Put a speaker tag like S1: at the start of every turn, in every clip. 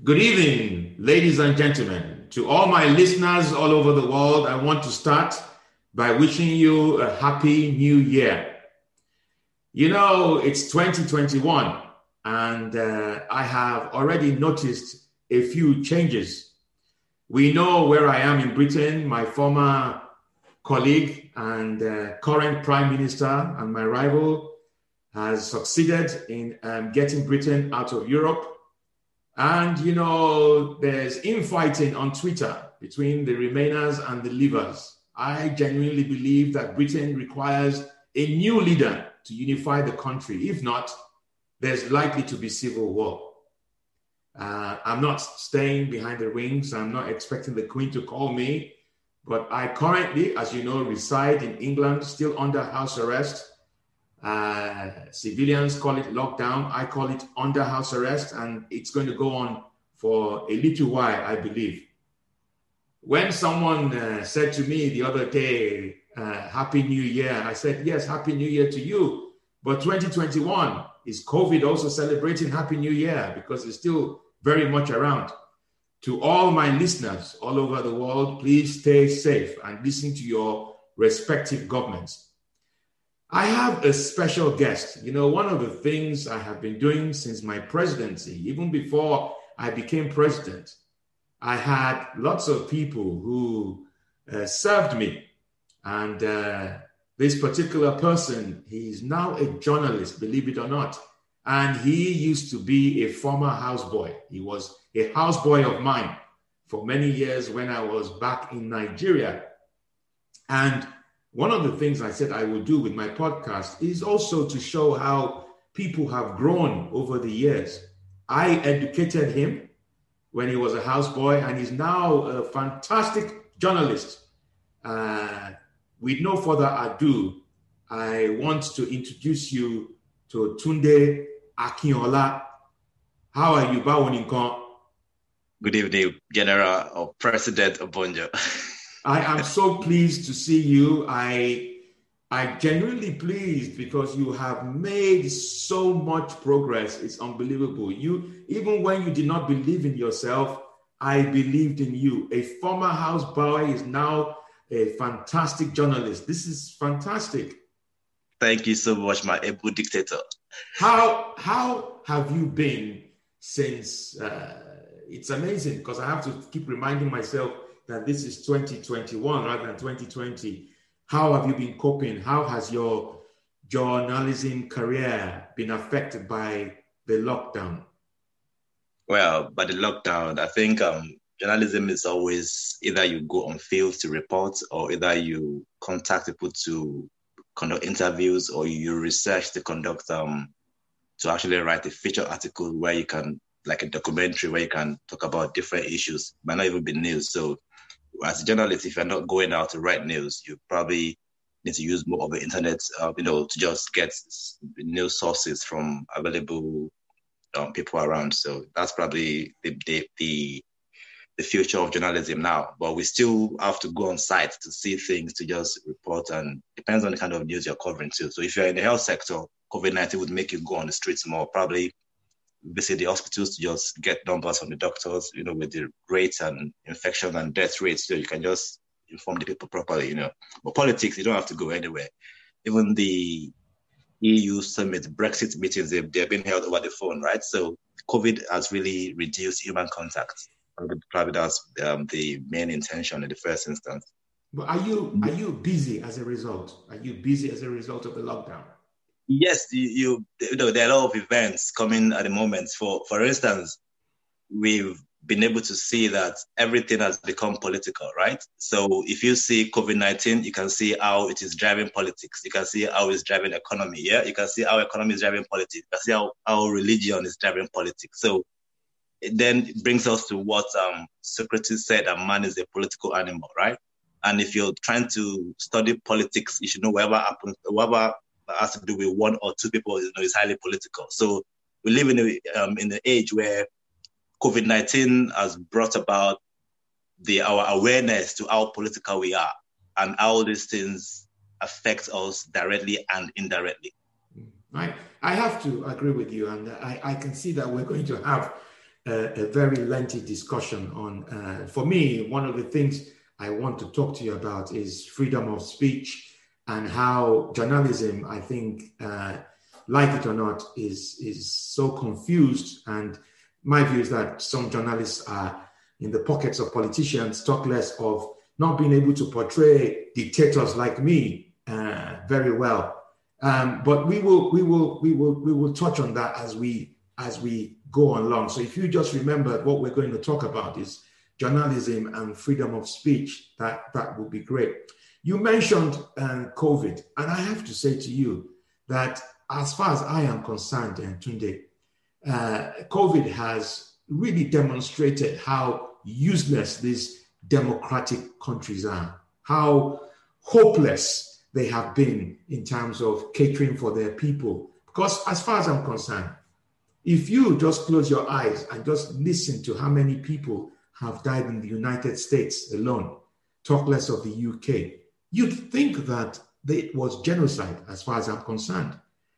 S1: Good evening, ladies and gentlemen. To all my listeners all over the world, I want to start by wishing you a happy new year. You know, it's 2021, and uh, I have already noticed a few changes. We know where I am in Britain. My former colleague and uh, current prime minister and my rival has succeeded in um, getting Britain out of Europe. And, you know, there's infighting on Twitter between the Remainers and the Leavers. I genuinely believe that Britain requires a new leader to unify the country. If not, there's likely to be civil war. Uh, I'm not staying behind the wings. I'm not expecting the Queen to call me. But I currently, as you know, reside in England, still under house arrest. Uh, civilians call it lockdown. I call it under house arrest, and it's going to go on for a little while, I believe. When someone uh, said to me the other day, uh, Happy New Year, I said, Yes, Happy New Year to you. But 2021 is COVID also celebrating Happy New Year because it's still very much around. To all my listeners all over the world, please stay safe and listen to your respective governments. I have a special guest. You know, one of the things I have been doing since my presidency, even before I became president, I had lots of people who uh, served me. And uh, this particular person, he's now a journalist, believe it or not. And he used to be a former houseboy. He was a houseboy of mine for many years when I was back in Nigeria. And one of the things I said I would do with my podcast is also to show how people have grown over the years. I educated him when he was a houseboy, and he's now a fantastic journalist. Uh, with no further ado, I want to introduce you to Tunde Akinola. How are you, Bawoninkan?
S2: Good evening, General or President Obonjo.
S1: I am so pleased to see you. I I genuinely pleased because you have made so much progress. It's unbelievable. You even when you did not believe in yourself, I believed in you. A former house boy is now a fantastic journalist. This is fantastic.
S2: Thank you so much, my able dictator.
S1: How how have you been since? Uh, it's amazing because I have to keep reminding myself that this is 2021 rather than 2020. How have you been coping? How has your journalism career been affected by the lockdown?
S2: Well, by the lockdown, I think um, journalism is always either you go on field to report or either you contact people to conduct interviews or you research to conduct um, to actually write a feature article where you can like a documentary where you can talk about different issues, might not even be news. So, as a journalist, if you're not going out to write news, you probably need to use more of the internet, uh, you know, to just get news sources from available um, people around. So that's probably the, the, the the future of journalism now. But we still have to go on site to see things to just report, and depends on the kind of news you're covering too. So if you're in the health sector, COVID nineteen would make you go on the streets more, probably visit the hospitals to just get numbers from the doctors, you know, with the rates and infection and death rates, so you can just inform the people properly, you know. But politics, you don't have to go anywhere. Even the EU summit, Brexit meetings, they've, they're being held over the phone, right? So COVID has really reduced human contact. Probably that's um, the main intention in the first instance.
S1: But are you are you busy as a result? Are you busy as a result of the lockdown?
S2: Yes, you, you, know there are a lot of events coming at the moment. For for instance, we've been able to see that everything has become political, right? So if you see COVID nineteen, you can see how it is driving politics. You can see how it's driving economy. Yeah, you can see how economy is driving politics. You can see how, how religion is driving politics. So it then brings us to what um, Socrates said: that man is a political animal, right? And if you're trying to study politics, you should know whatever happens, whatever has to do with one or two people, you know, is highly political. So we live in a um, in an age where COVID nineteen has brought about the our awareness to how political we are and how these things affect us directly and indirectly.
S1: I I have to agree with you, and I, I can see that we're going to have a, a very lengthy discussion on. Uh, for me, one of the things I want to talk to you about is freedom of speech and how journalism, I think, uh, like it or not, is is so confused. And my view is that some journalists are in the pockets of politicians, talk less of not being able to portray dictators like me uh, very well. Um, but we will we will we will we will touch on that as we as we go along. So if you just remember what we're going to talk about is journalism and freedom of speech, that that would be great. You mentioned uh, COVID, and I have to say to you that as far as I am concerned, and Tunde, uh, COVID has really demonstrated how useless these democratic countries are, how hopeless they have been in terms of catering for their people. Because as far as I'm concerned, if you just close your eyes and just listen to how many people have died in the United States alone, talk less of the UK, you'd think that it was genocide as far as I'm concerned.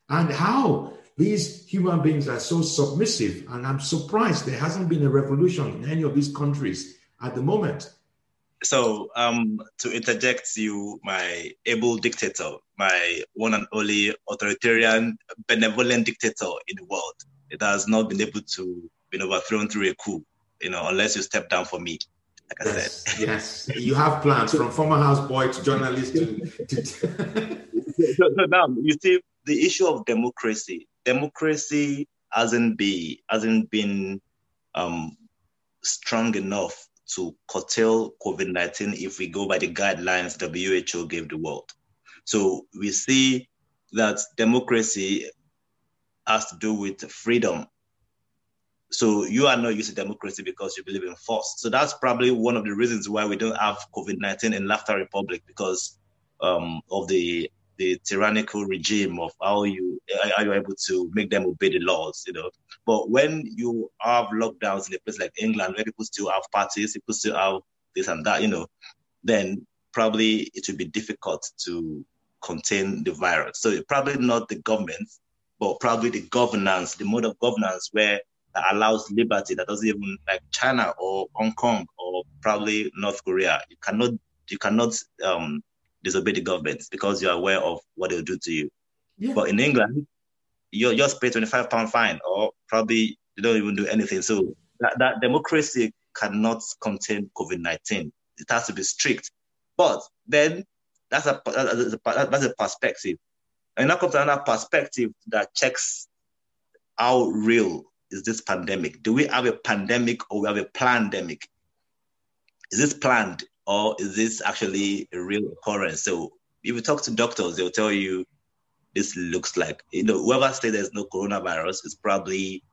S1: And how these human beings are so submissive. And I'm surprised there hasn't been a revolution in any of these countries at the moment.
S2: So, um, to interject you, my able dictator, my one and only authoritarian, benevolent dictator in the world, it has not been able to be overthrown through a coup, you know, unless you step down for me. Like I
S1: yes,
S2: said.
S1: yes, you have plans from former houseboy to journalist to. to
S2: so, so now you see the issue of democracy. Democracy hasn't be hasn't been um, strong enough to curtail COVID nineteen if we go by the guidelines WHO gave the world. So we see that democracy has to do with freedom. So you are not to democracy because you believe in force. So that's probably one of the reasons why we don't have COVID nineteen in Laughter Republic because um, of the the tyrannical regime of how you are you able to make them obey the laws, you know. But when you have lockdowns in a place like England where people still have parties, people still have this and that, you know, then probably it will be difficult to contain the virus. So probably not the government, but probably the governance, the mode of governance where that allows liberty that doesn't even like China or Hong Kong or probably North Korea. You cannot you cannot um, disobey the government because you're aware of what they'll do to you. Yeah. But in England, you just pay 25 pound fine or probably you don't even do anything. So that, that democracy cannot contain COVID-19. It has to be strict. But then that's a, that's a, that's a perspective. And now comes another perspective that checks how real is this pandemic. Do we have a plandemic or we have a pandemic? Is this planned? or is this actually a real occurrence? So if you talk to doctors, they'll tell you this looks like, you know, whoever says there's no coronavirus is probably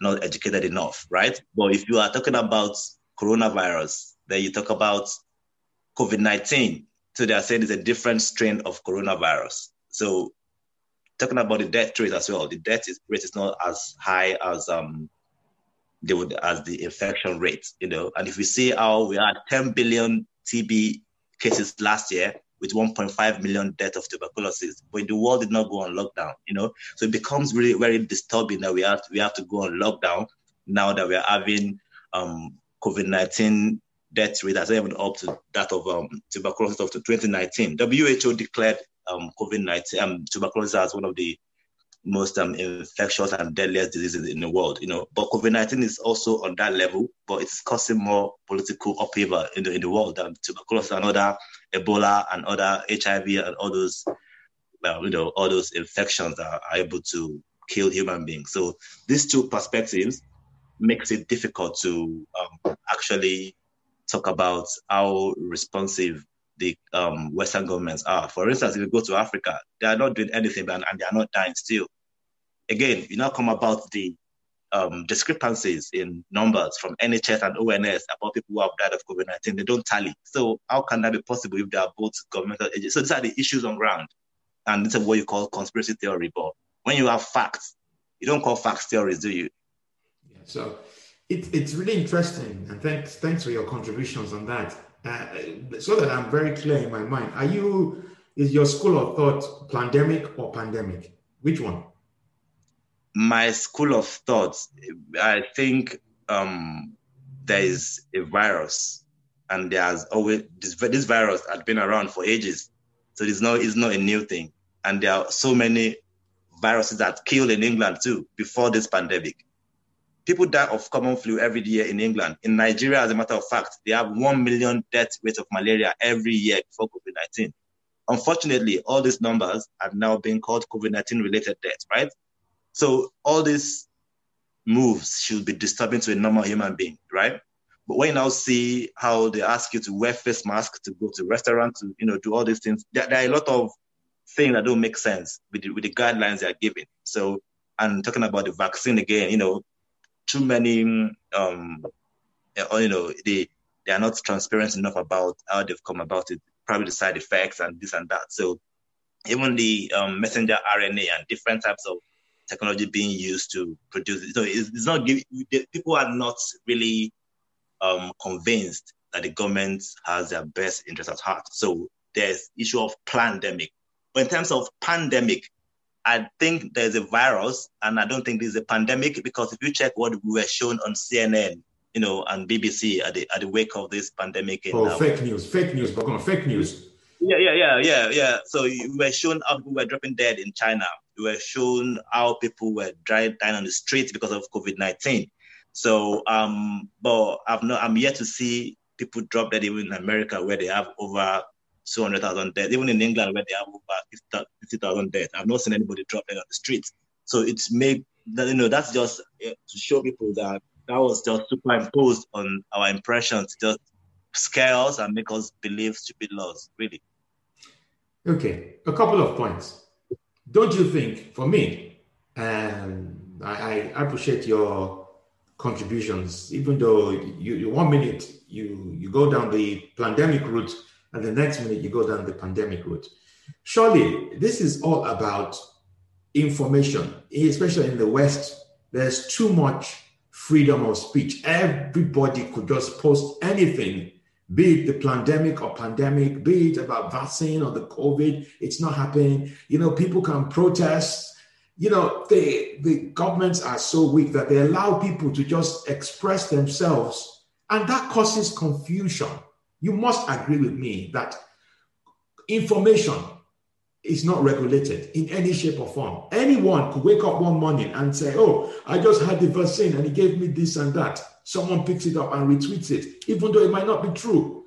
S2: not educated enough, right? But if you are talking about coronavirus, then you talk about COVID 19. So they are saying it's a different strain of coronavirus. So talking about the death rate as well, the death rate is not as high as um they would as the infection rate, you know. And if we see how we had 10 billion TB cases last year with 1.5 million deaths of tuberculosis, but the world did not go on lockdown, you know. So it becomes really very disturbing that we have to, we have to go on lockdown now that we are having um, COVID-19 death rate that's even up to that of um, tuberculosis of 2019. WHO declared um, COVID-19 um, tuberculosis as one of the most um, infectious and deadliest diseases in the world. You know, but COVID nineteen is also on that level, but it's causing more political upheaval in the in the world than tuberculosis and other Ebola and other HIV and all those, uh, you know, all those infections that are able to kill human beings. So these two perspectives makes it difficult to um, actually talk about how responsive the um, Western governments are. For instance, if you go to Africa, they are not doing anything and, and they are not dying still. Again, you now come about the um, discrepancies in numbers from NHS and ONS about people who have died of COVID 19. They don't tally. So, how can that be possible if they are both governmental agencies? So, these are the issues on ground. And this is what you call conspiracy theory. But when you have facts, you don't call facts theories, do you?
S1: Yeah, so, it, it's really interesting. And thanks, thanks for your contributions on that uh, so that I'm very clear in my mind. Are you, is your school of thought pandemic or plandemic? Which one?
S2: My school of thought, I think um, there is a virus, and there's always this, this virus had been around for ages, so it's not it's not a new thing, and there are so many viruses that killed in England too before this pandemic. People die of common flu every year in England. In Nigeria, as a matter of fact, they have 1 million death rate of malaria every year before COVID 19. Unfortunately, all these numbers are now being called COVID 19 related deaths, right? So all these moves should be disturbing to a normal human being, right? But when you now see how they ask you to wear face masks to go to restaurants, to you know, do all these things, there, there, are a lot of things that don't make sense with the, with the guidelines they are giving. So, and talking about the vaccine again, you know, too many, um, uh, you know, they they are not transparent enough about how they've come about it, probably the side effects and this and that. So, even the um, messenger RNA and different types of technology being used to produce it. So it's, it's not people are not really um, convinced that the government has their best interest at heart. So there's issue of pandemic. But in terms of pandemic, I think there's a virus, and I don't think there's a pandemic because if you check what we were shown on CNN, you know, and BBC at the at the wake of this pandemic.
S1: In, oh, um, fake news, fake news, but fake news.
S2: Yeah, yeah, yeah, yeah, yeah. So we were shown how people were dropping dead in China. We were shown how people were dying on the streets because of COVID nineteen. So, um, but I've not, I'm yet to see people drop dead even in America where they have over 200,000 deaths, even in England where they have over 50,000 deaths. I've not seen anybody drop dead on the streets. So it's made that, you know, that's just uh, to show people that that was just superimposed on our impressions, just scare us and make us believe stupid laws, really.
S1: Okay, a couple of points. Don't you think, for me, and I, I appreciate your contributions, even though you, you one minute you you go down the pandemic route and the next minute you go down the pandemic route. Surely this is all about information, especially in the West. There's too much freedom of speech. Everybody could just post anything be it the plandemic or pandemic, be it about vaccine or the COVID, it's not happening. You know, people can protest. You know, they, the governments are so weak that they allow people to just express themselves, and that causes confusion. You must agree with me that information is not regulated in any shape or form. Anyone could wake up one morning and say, Oh, I just had the vaccine and it gave me this and that someone picks it up and retweets it, even though it might not be true.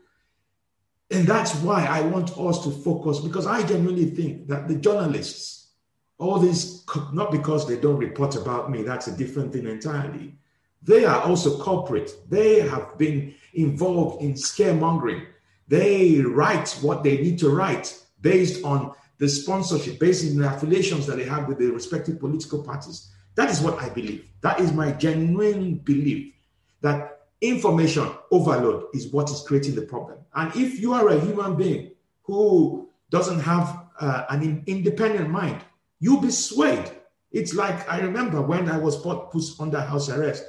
S1: And that's why I want us to focus because I genuinely think that the journalists, all these, not because they don't report about me, that's a different thing entirely. They are also culprit. They have been involved in scaremongering. They write what they need to write based on the sponsorship, based on the affiliations that they have with the respective political parties. That is what I believe. That is my genuine belief that information overload is what is creating the problem. And if you are a human being who doesn't have uh, an independent mind, you'll be swayed. It's like I remember when I was put under house arrest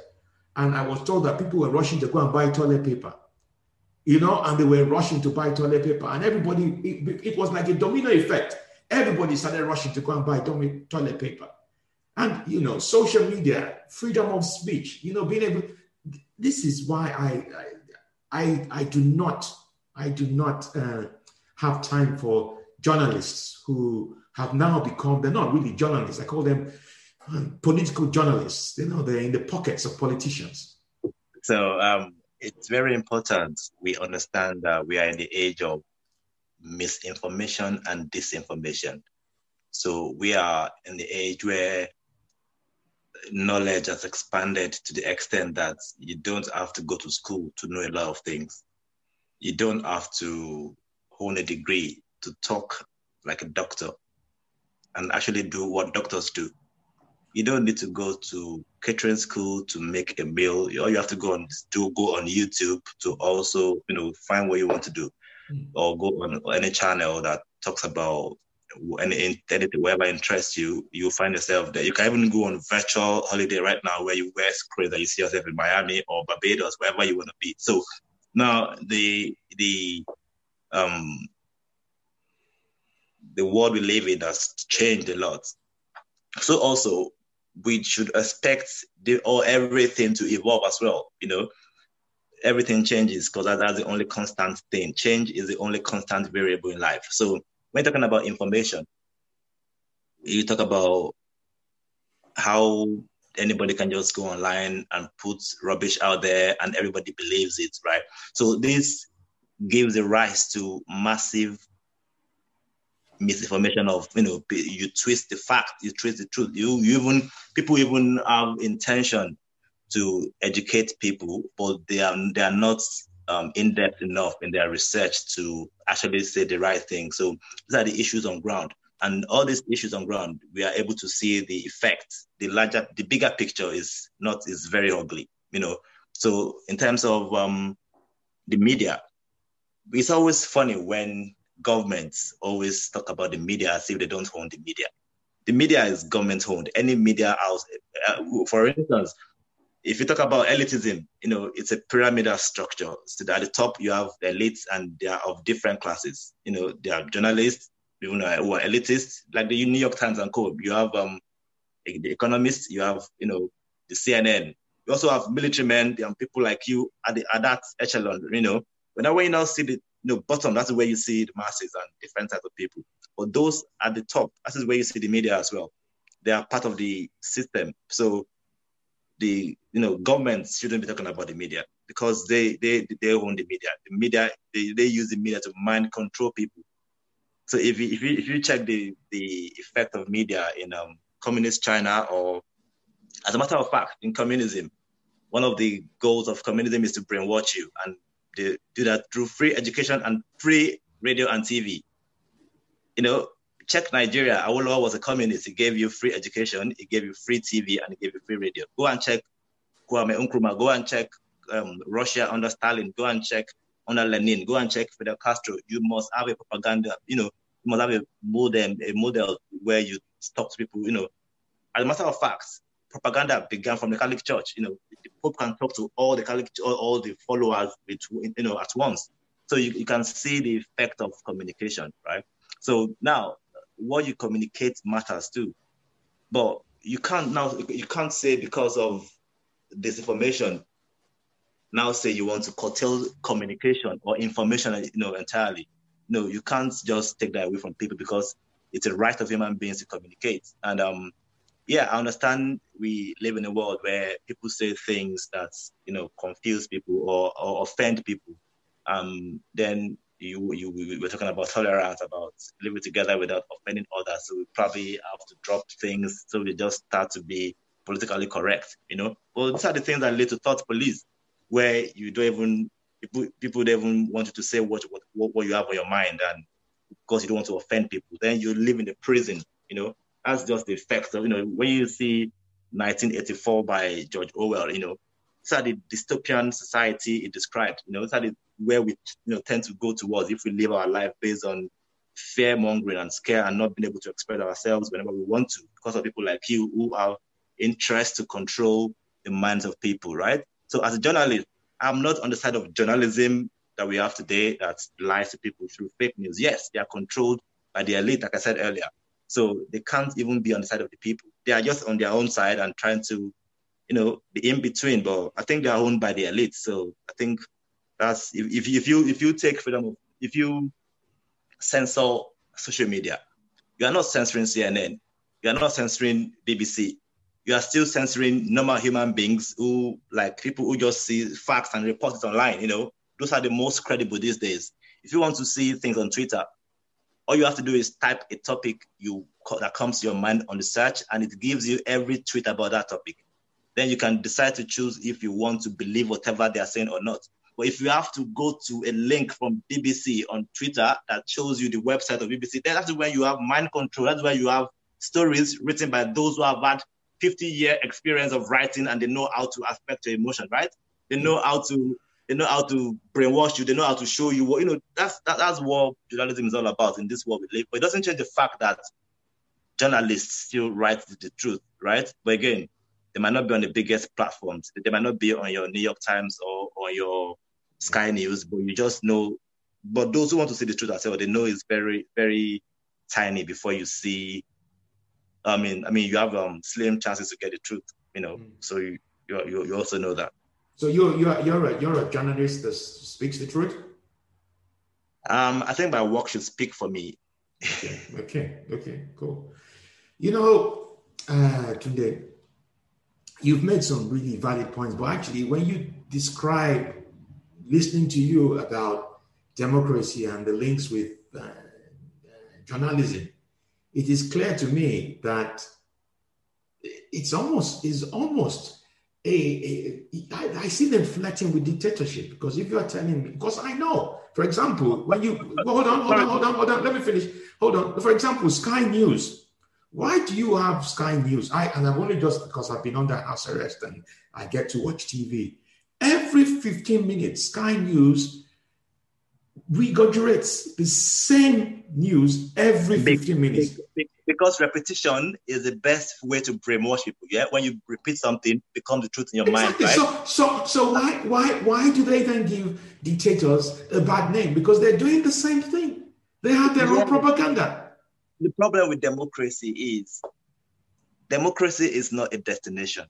S1: and I was told that people were rushing to go and buy toilet paper, you know, and they were rushing to buy toilet paper. And everybody, it, it was like a domino effect. Everybody started rushing to go and buy toilet paper. And, you know, social media, freedom of speech, you know, being able, this is why I, I, I, do not, I do not uh, have time for journalists who have now become, they're not really journalists. I call them political journalists. You know, they're in the pockets of politicians.
S2: So um, it's very important we understand that we are in the age of misinformation and disinformation. So we are in the age where knowledge has expanded to the extent that you don't have to go to school to know a lot of things. You don't have to own a degree to talk like a doctor and actually do what doctors do. You don't need to go to catering school to make a meal. All you have to go and do go on YouTube to also, you know, find what you want to do, mm. or go on any channel that talks about any anything, whatever interests you, you find yourself there. You can even go on virtual holiday right now where you wear screens that you see yourself in Miami or Barbados, wherever you want to be. So now the the um the world we live in has changed a lot. So also we should expect the, or everything to evolve as well. You know, everything changes because that, that's the only constant thing. Change is the only constant variable in life. So when talking about information, you talk about how anybody can just go online and put rubbish out there and everybody believes it, right? So this gives a rise to massive misinformation of you know you twist the fact you twist the truth you, you even people even have intention to educate people but they are they are not um, in depth enough in their research to actually say the right thing so these are the issues on ground and all these issues on ground, we are able to see the effect. The larger, the bigger picture is not is very ugly, you know. So in terms of um, the media, it's always funny when governments always talk about the media as if they don't own the media. The media is government owned. Any media house, uh, for instance, if you talk about elitism, you know, it's a pyramidal structure. So at the top, you have the elites and they are of different classes. You know, they are journalists, you know, who are elitists, like the New York Times and co. You have um, the economists, you have, you know, the CNN. You also have military men and people like you at, the, at that echelon, you know. Whenever you now see the you know, bottom, that's where you see the masses and different types of people. But those at the top, that is where you see the media as well. They are part of the system. So the you know governments shouldn't be talking about the media because they they they own the media. The media they, they use the media to mind control people. So if you, if you, if you check the, the effect of media in um, communist China, or as a matter of fact, in communism, one of the goals of communism is to brainwash you, and they do that through free education and free radio and TV. You know, check Nigeria. Awolowo was a communist. He gave you free education, he gave you free TV, and he gave you free radio. Go and check Kwame Nkrumah. Go and check um, Russia under Stalin. Go and check under Lenin, go and check Fidel Castro. You must have a propaganda, you know, you must have a model, a model where you talk to people, you know. As a matter of fact, propaganda began from the Catholic Church. You know, the Pope can talk to all the Catholic, all, all the followers, with, you know, at once. So you, you can see the effect of communication, right? So now, what you communicate matters too, but you can't now you can't say because of disinformation now say you want to curtail communication or information, you know, entirely. No, you can't just take that away from people because it's a right of human beings to communicate. And um, yeah, I understand we live in a world where people say things that you know confuse people or, or offend people. Um, then you you we were talking about tolerance, about living together without offending others. So we probably have to drop things so we just start to be politically correct. You know, well, these are the things that lead to thought police where you don't even people, people don't even want you to say what, what what you have on your mind and because you don't want to offend people then you live in the prison you know that's just the effect of you know when you see 1984 by george orwell you know it's how the dystopian society it described you know it's the, where we you know tend to go towards if we live our life based on fear mongering and scare and not being able to express ourselves whenever we want to because of people like you who have interest to control the minds of people right so as a journalist, I'm not on the side of journalism that we have today that lies to people through fake news. Yes, they are controlled by the elite, like I said earlier. So they can't even be on the side of the people. They are just on their own side and trying to, you know, be in between. But I think they are owned by the elite. So I think that's if, if, if you if you take freedom of if you censor social media, you are not censoring CNN, you are not censoring BBC, you are still censoring normal human beings who like people who just see facts and report it online you know those are the most credible these days if you want to see things on twitter all you have to do is type a topic you that comes to your mind on the search and it gives you every tweet about that topic. Then you can decide to choose if you want to believe whatever they are saying or not. But if you have to go to a link from bbc on twitter that shows you the website of bbc then that's when you have mind control. That's where you have stories written by those who have had 50 year experience of writing and they know how to affect your emotion, right? They know how to they know how to brainwash you. They know how to show you what you know. That's that, that's what journalism is all about in this world we live. But it doesn't change the fact that journalists still write the truth, right? But again, they might not be on the biggest platforms. They might not be on your New York Times or, on your Sky News, but you just know. But those who want to see the truth themselves, they know it's very, very tiny before you see I mean, I mean, you have um, slim chances to get the truth. You know, mm. so you, you you also know that.
S1: So you're you're you're a, you're a journalist that speaks the truth.
S2: Um, I think my work should speak for me.
S1: okay, okay, okay, cool. You know, uh, Tunde, you've made some really valid points, but actually, when you describe listening to you about democracy and the links with uh, uh, journalism, it is clear to me that it's almost is almost a, a I, I see them flirting with dictatorship because if you are telling me, because I know, for example, when you hold on, hold on, hold on, hold on, let me finish. Hold on. For example, Sky News. Why do you have Sky News? I and I've only just because I've been under house arrest and I get to watch TV. Every 15 minutes, Sky News regurgitates the same news every 15 minutes.
S2: Because repetition is the best way to brainwash people. Yeah, when you repeat something, becomes the truth in your exactly. mind.
S1: Right? So, so, so why, why, why do they then give dictators a bad name? Because they're doing the same thing. They have their yeah. own propaganda.
S2: The problem with democracy is democracy is not a destination.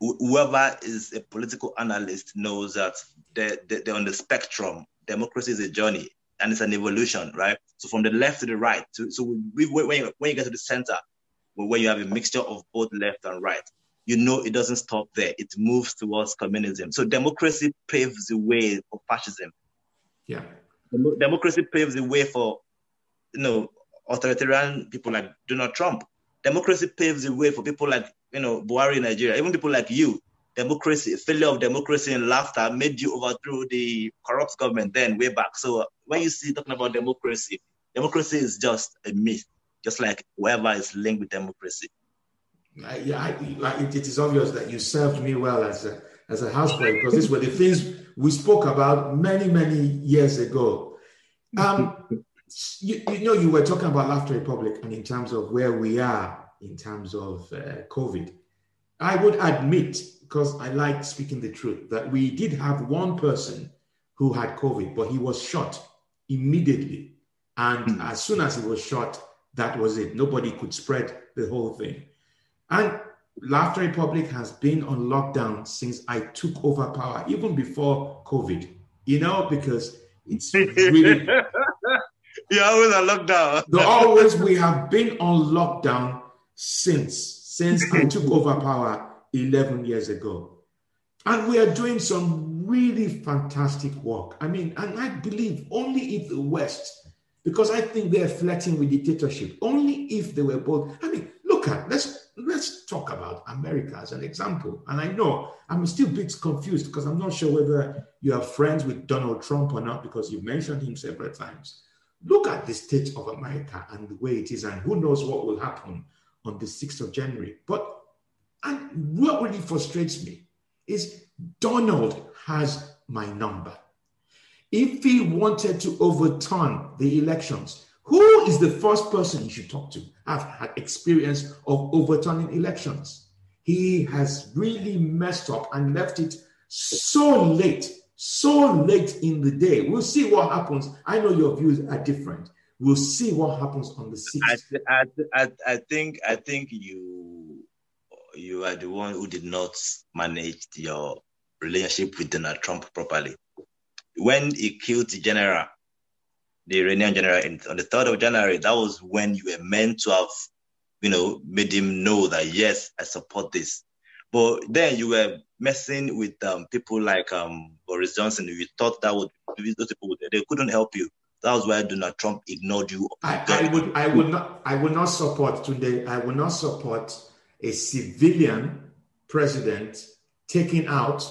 S2: whoever is a political analyst knows that they're, they're on the spectrum democracy is a journey and it's an evolution, right? So from the left to the right. So, so we, when, you, when you get to the center, where you have a mixture of both left and right, you know it doesn't stop there. It moves towards communism. So democracy paves the way for fascism.
S1: Yeah.
S2: Democracy paves the way for, you know, authoritarian people like Donald Trump. Democracy paves the way for people like, you know, Buhari in Nigeria, even people like you democracy, failure of democracy and laughter made you overthrow the corrupt government then way back. So when you see talking about democracy, democracy is just a myth, just like whoever is linked with democracy.
S1: yeah, I, I, it is obvious that you served me well as a as a houseboy because these were the things we spoke about many many years ago. Um, you, you, know, you were talking about Laughter Republic and in terms of where we are in terms of uh, COVID. I would admit because I like speaking the truth, that we did have one person who had COVID, but he was shot immediately. And mm-hmm. as soon as he was shot, that was it. Nobody could spread the whole thing. And Laughter Republic has been on lockdown since I took over power, even before COVID, you know, because it's really.
S2: You're always on lockdown.
S1: the, always, we have been on lockdown since, since I took over power 11 years ago. And we are doing some really fantastic work. I mean, and I believe only if the West, because I think they're flirting with dictatorship, only if they were both. I mean, look at let's let's talk about America as an example. And I know I'm still a bit confused because I'm not sure whether you are friends with Donald Trump or not because you mentioned him several times. Look at the state of America and the way it is, and who knows what will happen on the 6th of January. But and what really frustrates me is Donald has my number. If he wanted to overturn the elections, who is the first person he should talk to? I've had experience of overturning elections. He has really messed up and left it so late, so late in the day. We'll see what happens. I know your views are different. We'll see what happens on the 6th.
S2: I, I, I, I think I think you you are the one who did not manage your relationship with Donald Trump properly. When he killed the general, the Iranian general, on the 3rd of January, that was when you were meant to have, you know, made him know that, yes, I support this. But then you were messing with um, people like um, Boris Johnson. You thought that would, those people, they couldn't help you. That was why Donald Trump ignored you.
S1: I, I would, I would not, I would not support today. I would not support a civilian president taking out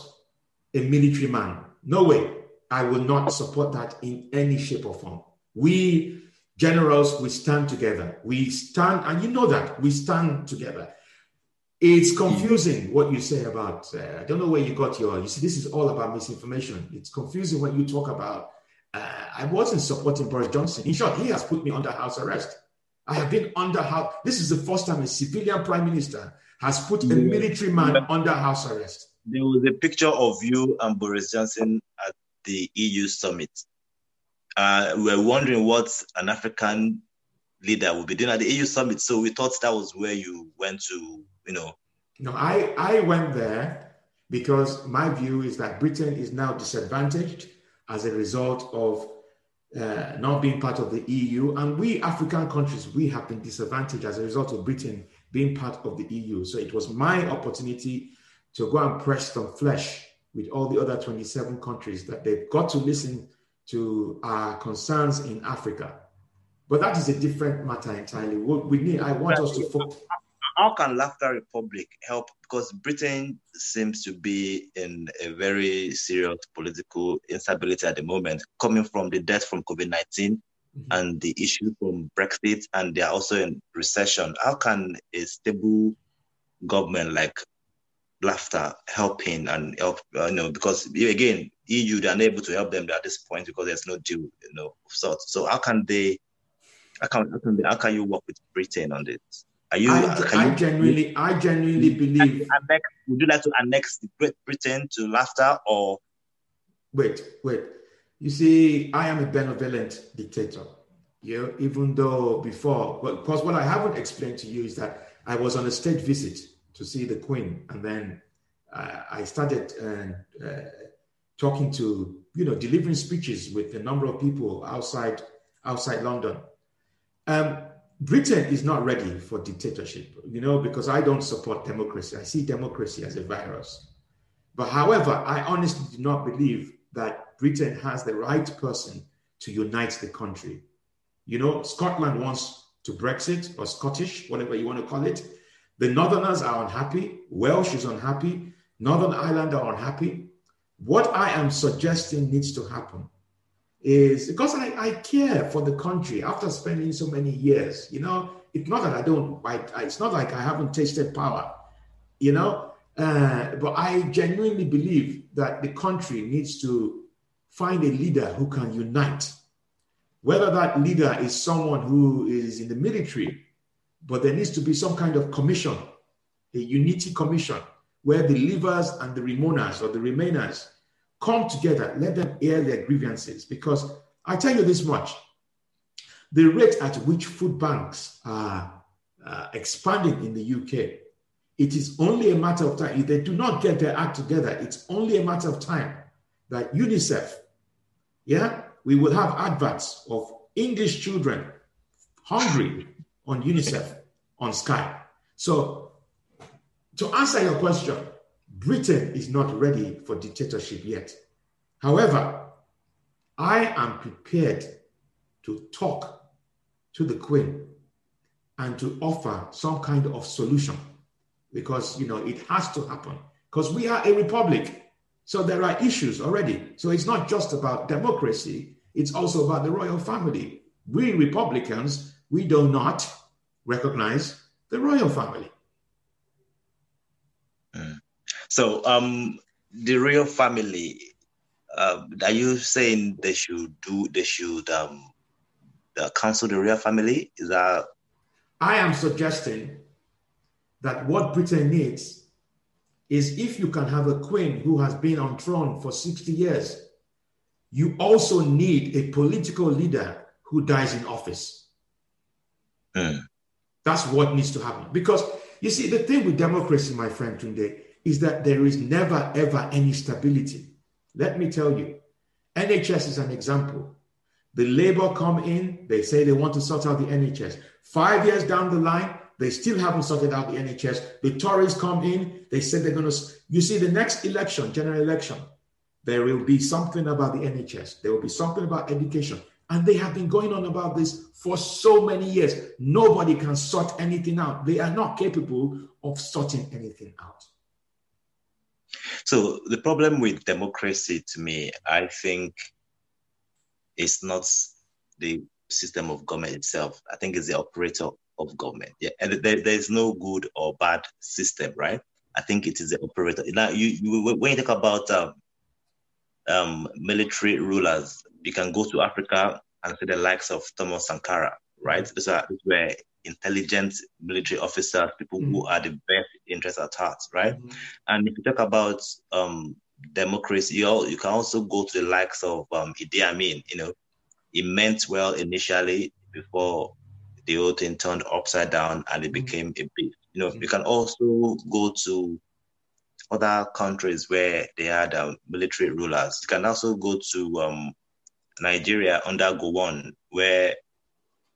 S1: a military man. No way. I will not support that in any shape or form. We generals, we stand together. We stand, and you know that we stand together. It's confusing what you say about, uh, I don't know where you got your, you see, this is all about misinformation. It's confusing when you talk about, uh, I wasn't supporting Boris Johnson. In short, he has put me under house arrest. I have been under house. This is the first time a civilian prime minister has put a military man under house arrest.
S2: There was a picture of you and Boris Johnson at the EU summit. Uh, we were wondering what an African leader would be doing at the EU summit. So we thought that was where you went to, you know.
S1: No, I, I went there because my view is that Britain is now disadvantaged as a result of uh, not being part of the EU. And we African countries, we have been disadvantaged as a result of Britain being part of the EU. So it was my opportunity to go and press some flesh with all the other 27 countries that they've got to listen to our concerns in Africa. But that is a different matter entirely. We need, I want us to focus.
S2: How can Laughter Republic help? Because Britain seems to be in a very serious political instability at the moment, coming from the death from COVID 19 mm-hmm. and the issue from Brexit, and they are also in recession. How can a stable government like laughter helping and help uh, you know because again eu they're unable to help them at this point because there's no deal you know of sorts so how can they how can, how can, they, how can you work with britain on this
S1: are you i, I you, genuinely i genuinely believe
S2: annex, would you like to annex great britain to laughter or?
S1: Wait wait. You see i am a benevolent dictator. You know even though before because what i haven't explained to you is that i was on a state visit to see the Queen, and then uh, I started uh, uh, talking to you know delivering speeches with a number of people outside outside London. Um, Britain is not ready for dictatorship, you know, because I don't support democracy. I see democracy as a virus. But however, I honestly do not believe that Britain has the right person to unite the country. You know, Scotland wants to Brexit or Scottish, whatever you want to call it. The Northerners are unhappy. Welsh is unhappy. Northern Ireland are unhappy. What I am suggesting needs to happen is because I, I care for the country after spending so many years. You know, it's not that I don't, I, it's not like I haven't tasted power, you know, uh, but I genuinely believe that the country needs to find a leader who can unite. Whether that leader is someone who is in the military but there needs to be some kind of commission, a unity commission, where the leavers and the remoaners or the remainers come together, let them air their grievances. Because I tell you this much the rate at which food banks are uh, expanding in the UK, it is only a matter of time. If they do not get their act together, it's only a matter of time that UNICEF, yeah, we will have adverts of English children hungry on UNICEF on Sky. So, to answer your question, Britain is not ready for dictatorship yet. However, I am prepared to talk to the Queen and to offer some kind of solution because you know it has to happen because we are a republic so there are issues already so it's not just about democracy it's also about the royal family we republicans we do not recognize the royal family.
S2: So, um, the royal family, uh, are you saying they should do, they should um, uh, counsel the royal family? Is that?
S1: I am suggesting that what Britain needs is if you can have a queen who has been on throne for 60 years, you also need a political leader who dies in office. Mm. That's what needs to happen. Because you see, the thing with democracy, my friend Tunde, is that there is never, ever any stability. Let me tell you, NHS is an example. The Labour come in, they say they want to sort out the NHS. Five years down the line, they still haven't sorted out the NHS. The Tories come in, they said they're going to. You see, the next election, general election, there will be something about the NHS. There will be something about education. And they have been going on about this for so many years. Nobody can sort anything out. They are not capable of sorting anything out.
S2: So the problem with democracy to me, I think, is not the system of government itself. I think it's the operator of government. Yeah, and there, there's no good or bad system, right? I think it is the operator. Now, you, you when you talk about um, um, military rulers, you can go to Africa and see the likes of Thomas Sankara, right? These are were intelligent military officers, people mm-hmm. who are the best interests at heart, right? Mm-hmm. And if you talk about um, democracy, you, all, you can also go to the likes of um, Idi Amin. You know, he meant well initially before the whole thing turned upside down and it mm. became a bit. You know, you can also go to other countries where they had um, military rulers. You can also go to um, Nigeria under Gowon, where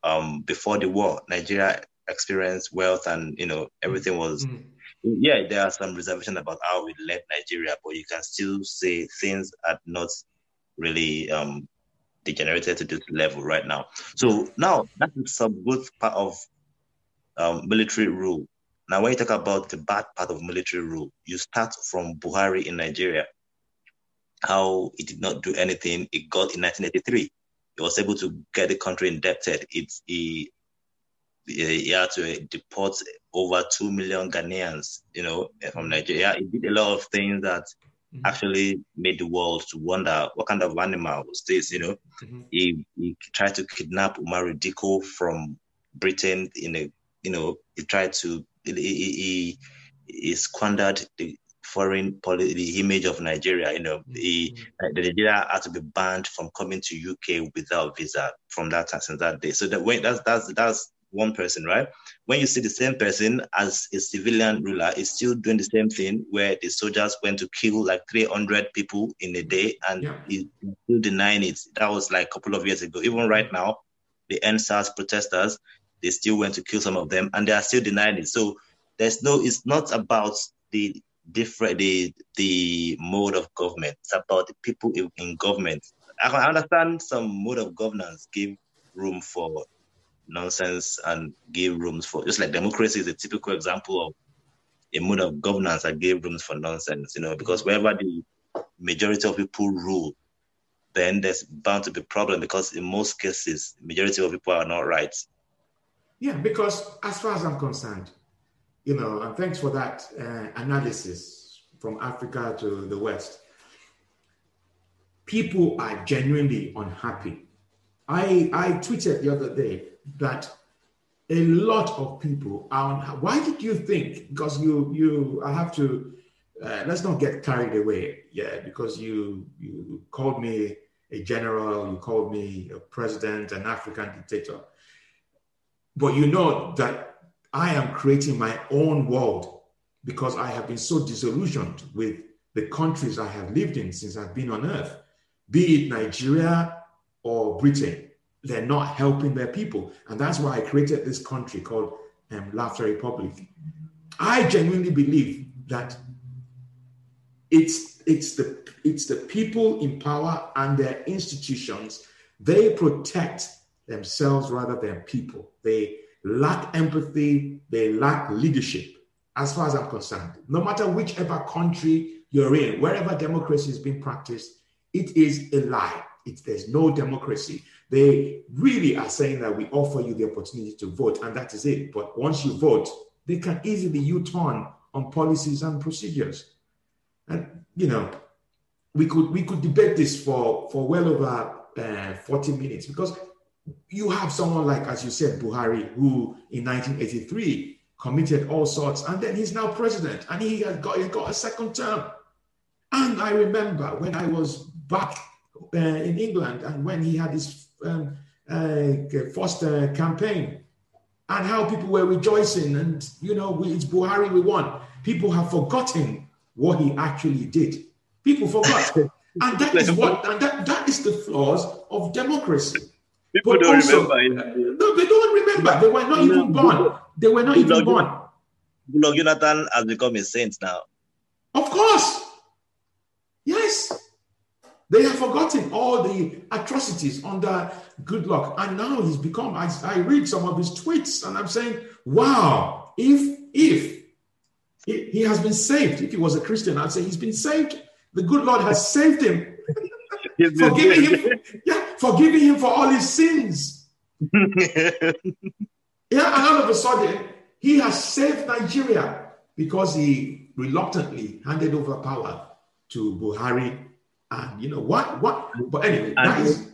S2: um, before the war, Nigeria experienced wealth and you know everything was. Mm-hmm. Yeah, there are some reservations about how we led Nigeria, but you can still say things are not really um, degenerated to this level right now. So now that is some good part of um, military rule. Now, when you talk about the bad part of military rule, you start from Buhari in Nigeria, how he did not do anything. It got in 1983. He was able to get the country indebted. It's he, he had to deport over two million Ghanaians, you know, from Nigeria. He did a lot of things that mm-hmm. actually made the world to wonder what kind of animal was this, you know. Mm-hmm. He, he tried to kidnap Umaru Dikko from Britain in a, you know, he tried to, he, he, he squandered the foreign policy, the image of Nigeria. You know, mm-hmm. the, the Nigeria had to be banned from coming to UK without visa from that time since that day. So that when that's that's that's one person, right? When you see the same person as a civilian ruler is still doing the same thing, where the soldiers went to kill like 300 people in a day, and yeah. he's still denying it. That was like a couple of years ago. Even right now, the EndSARS protesters, they still went to kill some of them, and they are still denying it. So there's no, it's not about the different the the mode of government. It's about the people in, in government. I understand some mode of governance give room for nonsense and give rooms for just like democracy is a typical example of a mode of governance that gave rooms for nonsense, you know, because mm-hmm. wherever the majority of people rule, then there's bound to be problem because in most cases, majority of people are not right.
S1: Yeah, because as far as I'm concerned, you know, and thanks for that uh, analysis from Africa to the West. People are genuinely unhappy. I, I tweeted the other day that a lot of people are. Why did you think? Because you, you, I have to. Uh, let's not get carried away. Yeah, because you, you called me a general, you called me a president, an African dictator. But you know that I am creating my own world because I have been so disillusioned with the countries I have lived in since I've been on earth, be it Nigeria or Britain. They're not helping their people. And that's why I created this country called um, Laughter Republic. I genuinely believe that it's, it's, the, it's the people in power and their institutions. They protect themselves rather than people. They lack empathy, they lack leadership, as far as I'm concerned. No matter whichever country you're in, wherever democracy is being practiced, it is a lie. It, there's no democracy. They really are saying that we offer you the opportunity to vote, and that is it. But once you vote, they can easily U-turn on policies and procedures. And you know, we could we could debate this for for well over uh, 40 minutes because you have someone like, as you said, Buhari, who in 1983 committed all sorts, and then he's now president, and he has got, he's got a second term. And I remember when I was back uh, in England, and when he had his um, uh, first uh, campaign, and how people were rejoicing, and you know, we, it's Buhari we won. People have forgotten what he actually did. People forgot. and that is what and that, that is the flaws of democracy
S2: People but don't also, remember.
S1: No, they don't remember. They were not even born. They were not even born.
S2: Goodluck Jonathan has become a saint now.
S1: Of course. Yes. They have forgotten all the atrocities under Goodluck. And now he's become, I, I read some of his tweets and I'm saying, wow, if, if he, he has been saved, if he was a Christian, I'd say he's been saved. The good Lord has saved him. forgiving him, yeah, forgiving him for all his sins. yeah, and all of a sudden, he has saved Nigeria because he reluctantly handed over power to Buhari. And you know what? What? But anyway, and, that is.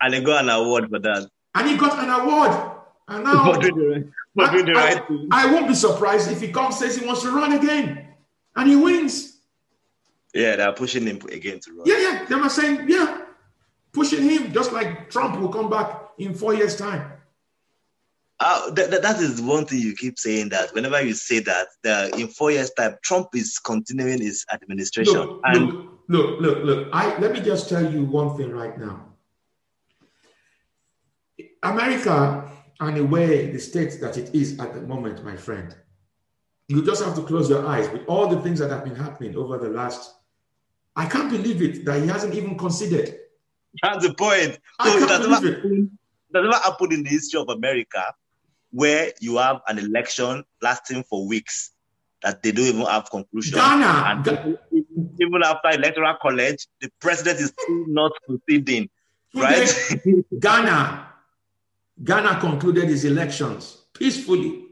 S2: And he got an award for that.
S1: And he got an award. And now, for doing the, for doing the I, right I, I won't be surprised if he comes says he wants to run again, and he wins.
S2: Yeah, they're pushing him again to run.
S1: Yeah, yeah. They were saying, yeah, pushing him just like Trump will come back in four years' time.
S2: Uh, that, that is one thing you keep saying that whenever you say that, that in four years' time, Trump is continuing his administration.
S1: Look, and look, look, look, look. I let me just tell you one thing right now. America and the way the state that it is at the moment, my friend, you just have to close your eyes with all the things that have been happening over the last. I can't believe it that he hasn't even considered.
S2: That's the point. So that's what never happened in the history of America where you have an election lasting for weeks that they don't even have conclusion.
S1: Ghana,
S2: And even after electoral college, the president is still not conceding, right?
S1: Today, Ghana, Ghana concluded his elections peacefully.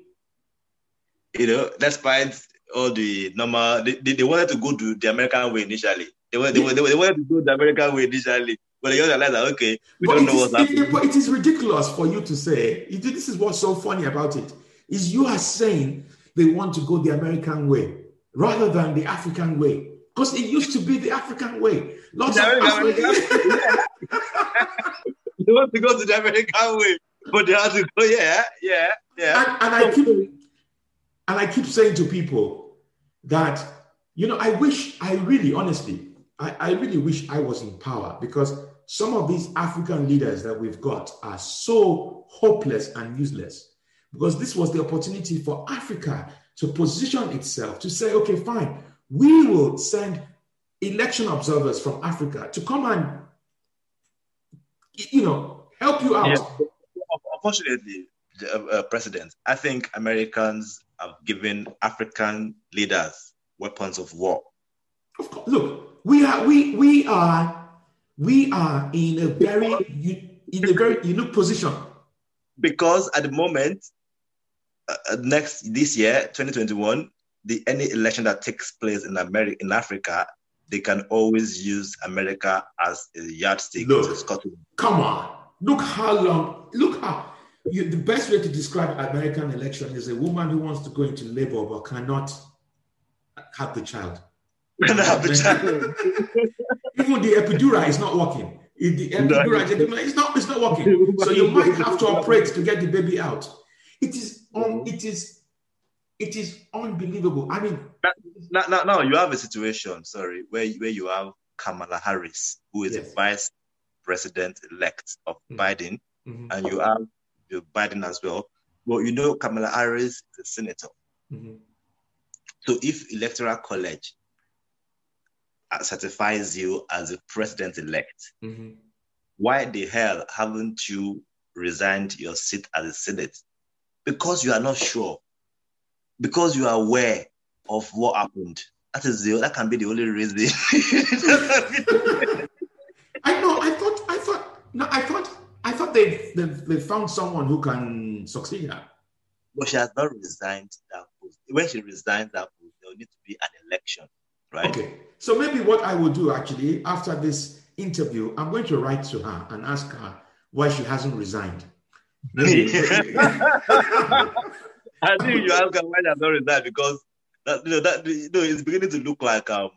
S2: you know, despite all the normal, they, they, they wanted to go to the American way initially. They, were, they, were, they, were, they wanted to go the American way initially, but they just realized that, okay, we
S1: But
S2: don't know
S1: is-
S2: what's happening.
S1: it- but it is ridiculous for you to say. it- This is what's so funny about it. Is you are saying they want to go the American way rather than the African way. Because it used to be the African way. Lots
S2: The
S1: of
S2: American
S1: Afri-
S2: they want to go to the American way, but they have to go, yeah, yeah, yeah.
S1: and, and I keep and I keep saying to people that you know I wish I really honestly I, I really wish I was in power because some of these African leaders that we've got are so hopeless and useless because this was the opportunity for Africa to position itself to say okay fine we will send election observers from Africa to come and you know help you out
S2: Yeah. Unfortunately, the, uh, uh, President, I think Americans have given African leaders weapons of war.
S1: Of course, look, we are we we are we are in a very in a very unique position.
S2: because at the moment, uh, uh, next this year, 2021, the any election that takes place in America, in Africa, they can always use America as a yardstick
S1: Look. Come on, look how long. Look how you, the best way to describe American election is a woman who wants to go into labor but cannot have the child.
S2: Even
S1: Even the epidural is not working. If the epidural is not it's not working. So you might have to operate to get the baby out. It is un, it is it is unbelievable. I mean,
S2: now, now, now you have a situation, sorry, where where you have Kamala Harris, who is
S1: Yes.
S2: the vice president elect of
S1: Mhm.
S2: Biden,
S1: mhm,
S2: and you have Joe Biden as well. Well, you know Kamala Harris is a senator.
S1: mhm.
S2: So if electoral college certifies you as a president elect,
S1: Mhm.
S2: why the hell haven't you resigned your seat as a senate? Because you are not sure. Because you are aware of what happened. That is the that can be the only reason.
S1: I know. I thought. I thought. No, I thought. I thought they they, they found someone who can succeed her.
S2: but she has not resigned that post. When she resigns that post, there will need to be an election, right?
S1: Okay. So maybe what I will do actually after this interview, I'm going to write to her and ask her why she hasn't resigned.
S2: I think you ask her why she has not resigned because that you know that you know it's beginning to look like um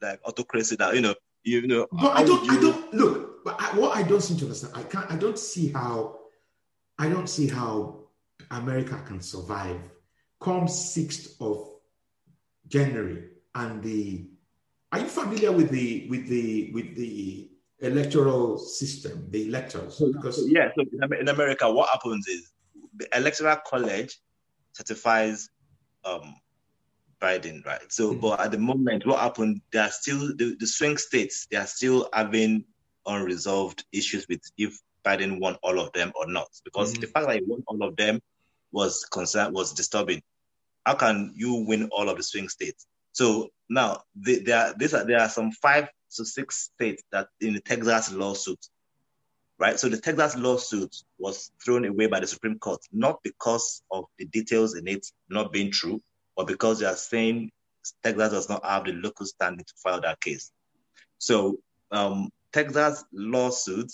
S2: like autocracy now. You know, you know.
S1: but I don't.
S2: would
S1: I don't look. But I, what I don't seem to understand, I can't. I don't see how. I don't see how America can survive come sixth of January and the. Are you familiar with the with the with the electoral system, the electors? Because
S2: yeah, so in America, what happens is the electoral college certifies um, Biden, right? So,
S1: Mhm.
S2: but at the moment, what happened? There are still the, the swing states. They are still having unresolved issues with if Biden won all of them or not. Because
S1: Mhm.
S2: the fact that he won all of them was concern was disturbing. How can you win all of the swing states? So now the- there are these are there are some five to six states that in the Texas lawsuit right? So the Texas lawsuit was thrown away by the Supreme Court, not because of the details in it not being true, but because they are saying Texas does not have the local standing to file that case. So um, Texas lawsuit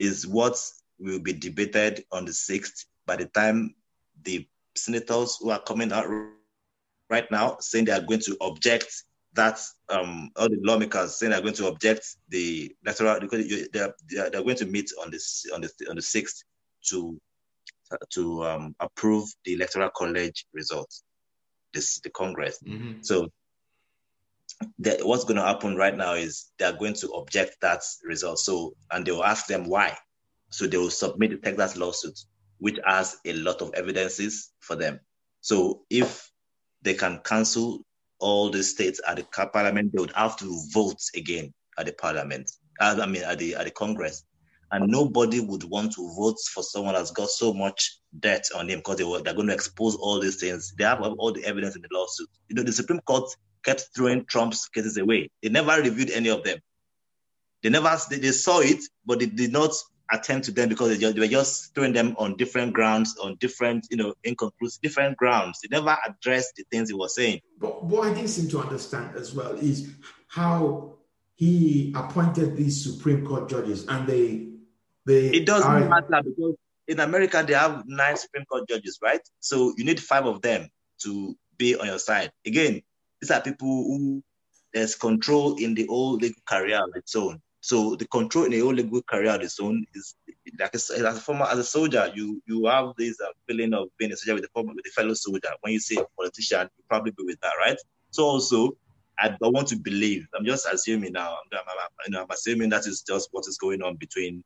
S2: is what will be debated on the 6th by the time the senators who are coming out right now saying they are going to object that um, all the lawmakers saying they're going to object the electoral because they're, they're, they're going to meet on this on the on the sixth to to um, approve the electoral college results, this the Congress. Mm-hmm. So that what's going to happen right now is they are going to object that result. So and they will ask them why. So they will submit the Texas lawsuit, which has a lot of evidences for them. So if they can cancel all the states at the parliament, they would have to vote again at the parliament. I mean, at the at the Congress, and nobody would want to vote for someone that's got so much debt on him because they were, they're going to expose all these things. They have all the evidence in the lawsuit. You know, the Supreme Court kept throwing Trump's cases away. They never reviewed any of them. They never they, they saw it, but they did not attend to them because they, just, they were just throwing them on different grounds, on different, you know, inconclusive, different grounds. They never addressed the things he was saying.
S1: But what I didn't seem to understand as well is how he appointed these Supreme Court judges and they they
S2: it doesn't are, matter because in America they have nine Supreme Court judges, right? So you need five of them to be on your side. Again, these are people who there's control in the whole legal career of its own. So the control in a whole legal career of its own is like a, as a former as a soldier, you you have this uh, feeling of being a soldier with a with a fellow soldier. When you say politician, you probably be with that, right? So also, I don't want to believe. I'm just assuming now. I'm, I'm, I'm assuming that is just what is going on between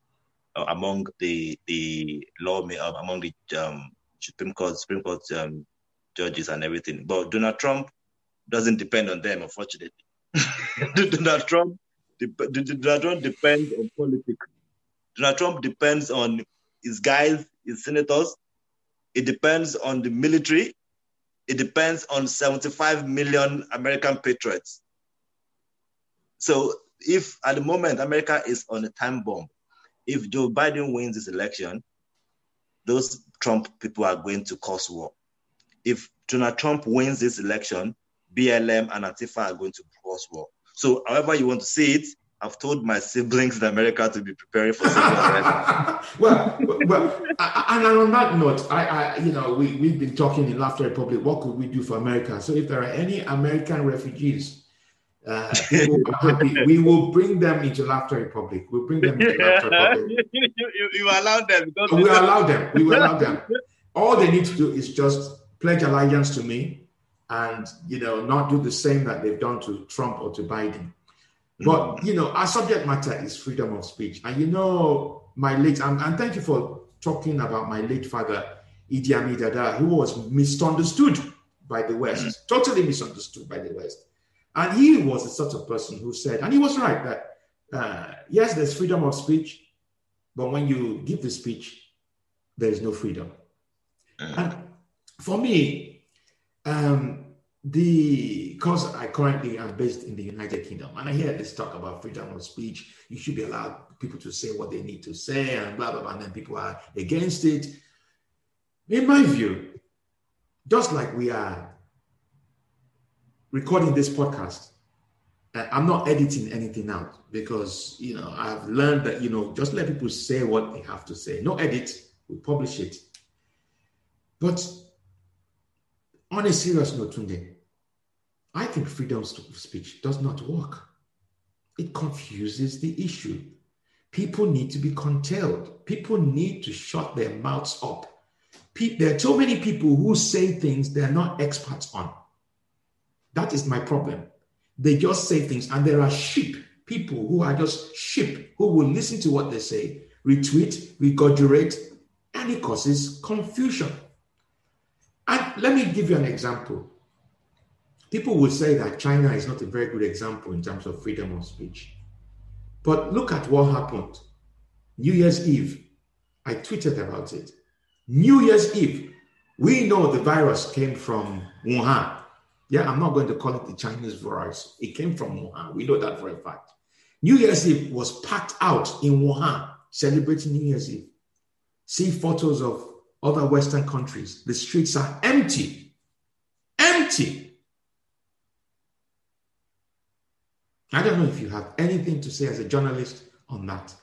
S2: uh, among the the law uh, among the um, Supreme Court Supreme Court um, judges and everything. But Donald Trump doesn't depend on them, unfortunately. Donald Trump Donald Trump depends on politics. Donald Trump depends on his guys, his senators. It depends on the military. It depends on 75 million American patriots. So if at the moment America is on a time bomb, if Joe Biden wins this election, those Trump people are going to cause war. If Donald Trump wins this election, BLM and Antifa are going to cause war. So, however you want to see it, I've told my siblings in America to be preparing for civil
S1: well, well, and on that note, I, I, you know, we we've been talking in Laughter Republic. What could we do for America? So, if there are any American refugees, uh, happy, we will bring them into Laughter Republic. We'll bring them into Laughter Republic.
S2: you, you allow them.
S1: We allow them. We will allow them. All they need to do is just pledge allegiance to me, and you know, not do the same that they've done to Trump or to Biden but you know, our subject matter is freedom of speech, and you know, my late and, and thank you for talking about my late father Idi Amin Dada, who was misunderstood by the West, mm. totally misunderstood by the West, and he was the sort of person who said, and he was right that uh, yes, there's freedom of speech, but when you give the speech, there is no freedom. Mm. And for me, um, the because I currently am based in the United Kingdom and I hear this talk about freedom of speech, you should be allowed people to say what they need to say and blah blah blah, and then people are against it. In my view, just like we are recording this podcast, uh, I'm not editing anything out because you know I've learned that you know just let people say what they have to say. No edit, we publish it. But on a serious note, Tunde, I think freedom of speech does not work. It confuses the issue. People need to be curtailed. People need to shut their mouths up. there are so many people who say things they're not experts on. That is my problem. They just say things, and there are sheep, people who are just sheep who will listen to what they say, retweet, regurgitate, and it causes confusion. Let me give you an example. People will say that China is not a very good example in terms of freedom of speech. But look at what happened. New Year's Eve, I tweeted about it. New Year's Eve, we know the virus came from Wuhan. Yeah, I'm not going to call it the Chinese virus. It came from Wuhan. We know that for a fact. New Year's Eve was packed out in Wuhan, celebrating New Year's Eve. See photos of other Western countries. The streets are empty. Empty. I don't know if you have anything to say as a journalist on that,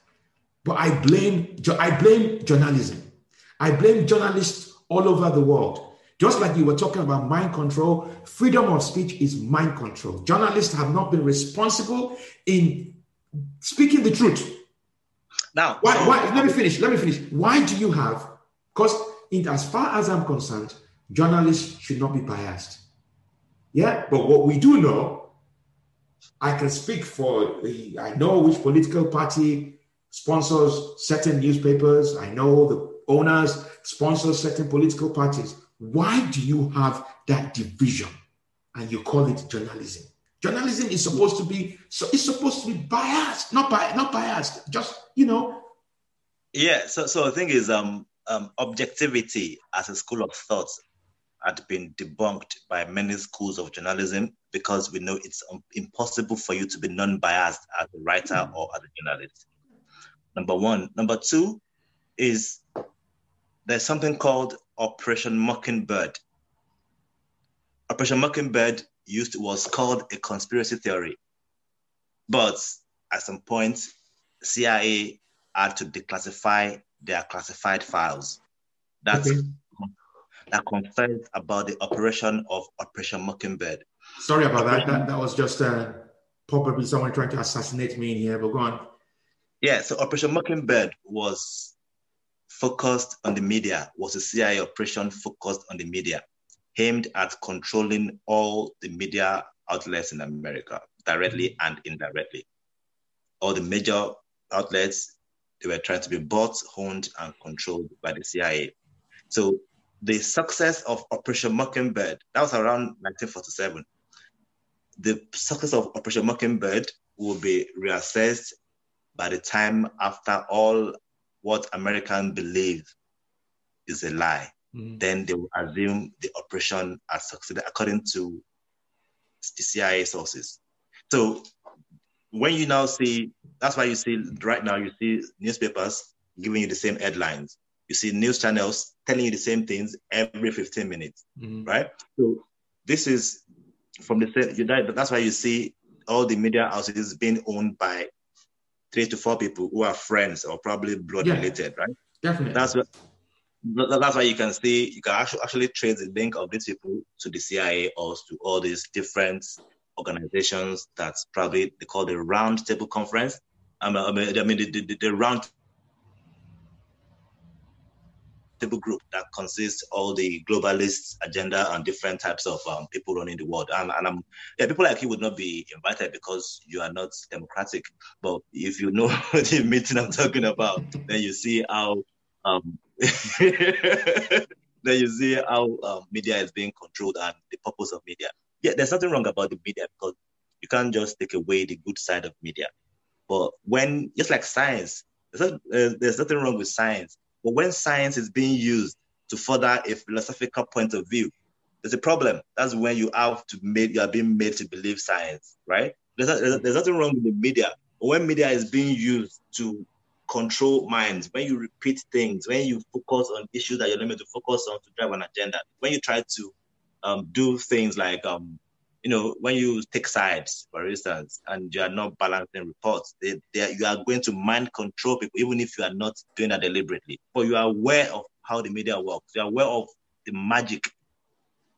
S1: but I blame I blame journalism. I blame journalists all over the world. Just like you were talking about mind control, freedom of speech is mind control. Journalists have not been responsible in speaking the truth.
S2: Now,
S1: why, why, let me finish. Let me finish. Why do you have? Because in, as far as I'm concerned, journalists should not be biased. Yeah, but what we do know, I can speak for the, I know which political party sponsors certain newspapers. I know the owners sponsor certain political parties. Why do you have that division and you call it journalism? Journalism is supposed to be so it's supposed to be biased, not bi- not biased. Just you know.
S2: Yeah. So so the thing is, um, um, objectivity as a school of thought had been debunked by many schools of journalism because we know it's um, impossible for you to be non-biased as a writer mm. or as a journalist. Number one. Number two is there's something called Operation Mockingbird. Operation Mockingbird used was called a conspiracy theory. But at some point, CIA had to declassify their classified files. That's okay. that confirms about the operation of Operation Mockingbird.
S1: Sorry about that. that. That was just uh, probably someone trying to assassinate me in here, but go on.
S2: Yeah, so Operation Mockingbird was focused on the media, was a CIA operation focused on the media aimed at controlling all the media outlets in America, directly and indirectly. All the major outlets, they were trying to be bought, owned, and controlled by the CIA. So the success of Operation Mockingbird, that was around 1947. The success of Operation Mockingbird will be reassessed by the time after all what Americans believe is a lie mm. then they will assume the operation has succeeded according to the CIA sources. So when you now see, that's why you see right now, you see newspapers giving you the same headlines. You see news channels telling you the same things every 15 minutes, mm right? So this is from the same, that's why you see all the media houses being owned by three to four people who are friends or probably blood yeah, related, right?
S1: Definitely.
S2: That's what that's why you can see you can actually actually trace the link of these people to the CIA or to all these different organizations that's probably they call the round table conference. I mean, I mean, I mean the, the, the round table group that consists all the globalist agenda and different types of um, people running the world. And, and I'm, yeah, people like you would not be invited because you are not democratic. But if you know the meeting I'm talking about, then you see how um, then you see how um, media is being controlled and the purpose of media. Yeah, there's nothing wrong about the media because you can't just take away the good side of media. But when, just like science, there's, not, uh, there's nothing wrong with science. But when science is being used to further a philosophical point of view, there's a problem. That's when you have to make, you are being made to believe science, right? There's, there's, there's nothing wrong with the media. But when media is being used to control minds, when you repeat things, when you focus on issues that you're limited to focus on to drive an agenda, when you try to um, do things like, um, you know, when you take sides, for instance, and you are not balancing reports, they, they, you are going to mind control people, even if you are not doing that deliberately. But you are aware of how the media works. You are aware of the magic,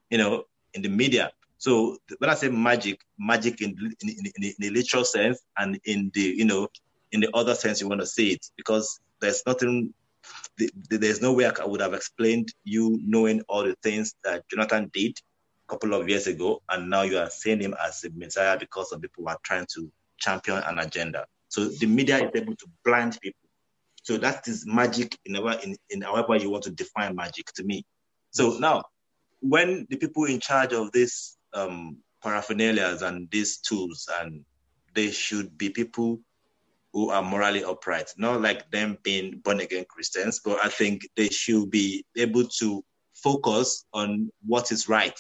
S2: you know, in the media. So when I say magic, magic in, in, in, in the literal sense and in the, you know, in the other sense you want to see it because there's nothing there's no way I would have explained you knowing all the things that Jonathan did a couple of years ago, and now you are seeing him as a messiah because some people are trying to champion an agenda. So the media is able to blind people. So that is magic in, in, in however you want to define magic to me. So now, when the people in charge of this um, paraphernalias and these tools, and they should be people who are morally upright, not like them being born again Christians, but I think they should be able to focus on what is right,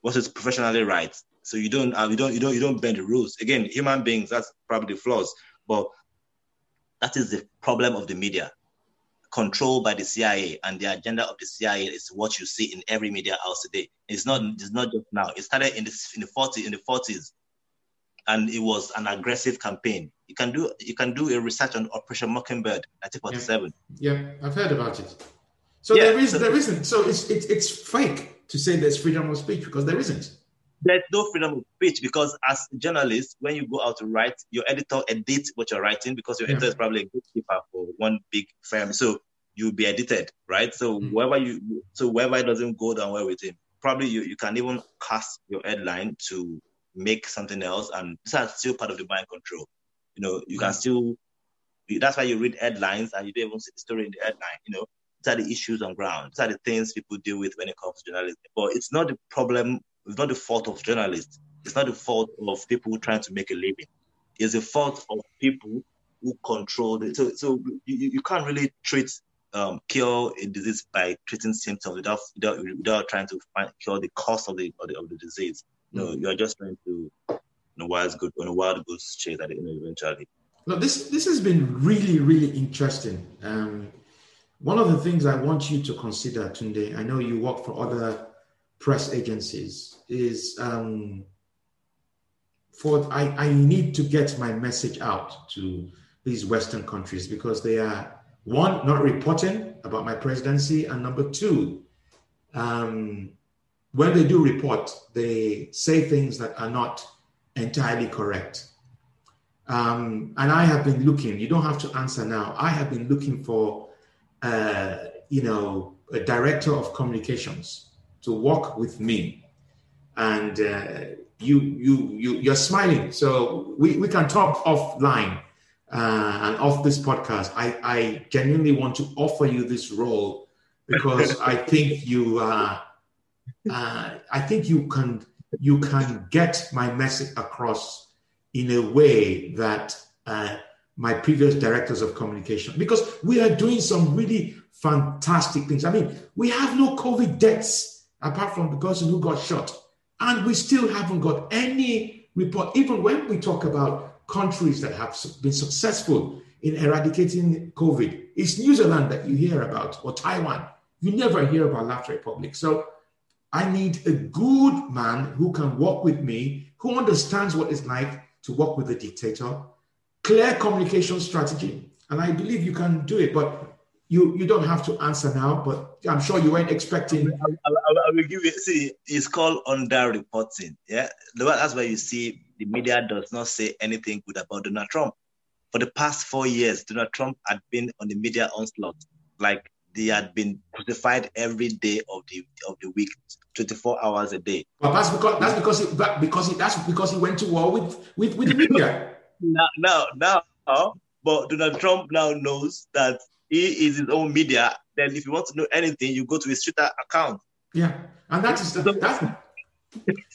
S2: what is professionally right. So you don't, uh, you don't, you don't, you don't bend the rules. Again, human beings, that's probably flaws, but that is the problem of the media, controlled by the CIA, and the agenda of the CIA is what you see in every media house today. It's not, it's not just now. It started in the in the 40s, in the 40s and it was an aggressive campaign. You can do you can do a research on Operation Mockingbird, 1947.
S1: Yeah, yeah I've heard about it. So yeah, there is so there isn't. So it's, it's it's fake to say there's freedom of speech because there isn't.
S2: There's no freedom of speech because as a journalist, when you go out to write, your editor edits what you're writing because your yeah. editor is probably a gatekeeper for one big firm. So you'll be edited, right? So mm-hmm. wherever you, so wherever it doesn't go down well with him, probably you, you can even cast your headline to make something else, and that's still part of the mind control. You know, you can still. That's why you read headlines and you don't even see the story in the headline. You know, these are the issues on ground. These are the things people deal with when it comes to journalism. But it's not the problem. It's not the fault of journalists. It's not the fault of people trying to make a living. It's the fault of people who control it. So, so you, you can't really treat um, cure a disease by treating symptoms without without, without trying to find cure the cause of the of the, of the disease. No, mm. you are just trying to you know wild good on a wild goose chase at the end eventually.
S1: No, this this has been really really interesting. Um, one of the things I want you to consider, Tunde, I know you work for other press agencies, is um, for I, I need to get my message out to these Western countries because they are one, not reporting about my presidency, and number two, um, when they do report, they say things that are not entirely correct. Um, and I have been looking, you don't have to answer now. I have been looking for, uh, you know, a director of communications to work with me. And uh, you, you, you, you're smiling. So we, we can talk offline uh, and off this podcast, I, I genuinely want to offer you this role because I think you uh, uh, I think you can you can get my message across in a way that uh, my previous directors of communication because we are doing some really fantastic things. I mean, we have no COVID deaths apart from the person who got shot, and we still haven't got any report. Even when we talk about countries that have been successful in eradicating COVID. It's New Zealand that you hear about, or Taiwan. You never hear about Laughter Republic. So I need a good man who can work with me, who understands what it's like to work with a dictator, clear communication strategy. And I believe you can do it, but you you don't have to answer now, but I'm sure you weren't expecting. I,
S2: I, I, will give you. See, it's called under reporting. Yeah, that's why you see the media does not say anything good about Donald Trump. For the past four years, Donald Trump had been on the media onslaught. Like they had been crucified every day of the of the week, 24 hours a day.
S1: But that's because that's because he, because he, that's because he went to war with with, with the media.
S2: now, now, but Donald Trump now knows that he is his own media. Then, if you want to know anything, you go to his Twitter account.
S1: Yeah, and that is the, that's.
S2: so,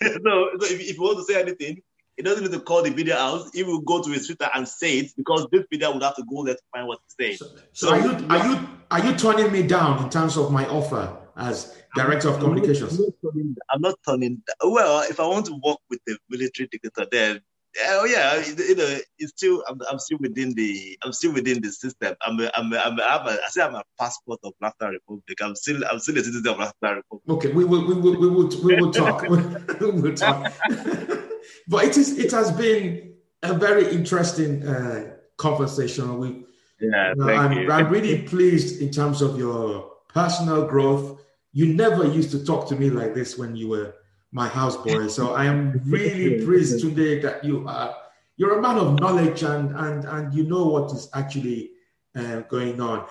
S2: so if, if you want to say anything, he doesn't need to call the video house. He will go to his Twitter and say it because this video would have to go there to find what he's saying.
S1: So, so, so are you are you are you turning me down in terms of my offer as director of communications?
S2: I'm not, turning, I'm not turning. Well, if I want to work with the military dictator, then oh yeah, you know, it's still I'm, I'm still within the I'm still within the system. I'm a, I'm a, I'm a, I'm a, I say I'm a passport of Laughter Republic. I'm still I'm still a citizen of Laughter Republic.
S1: Okay, we will we will we will, we will talk. we will talk. but it is it has been a very interesting uh, conversation. We,
S2: yeah, you know,
S1: I'm, I'm really pleased in terms of your personal growth. You never used to talk to me like this when you were my houseboy. So I am really pleased today that you are you're a man of knowledge and and and you know what is actually uh, going on.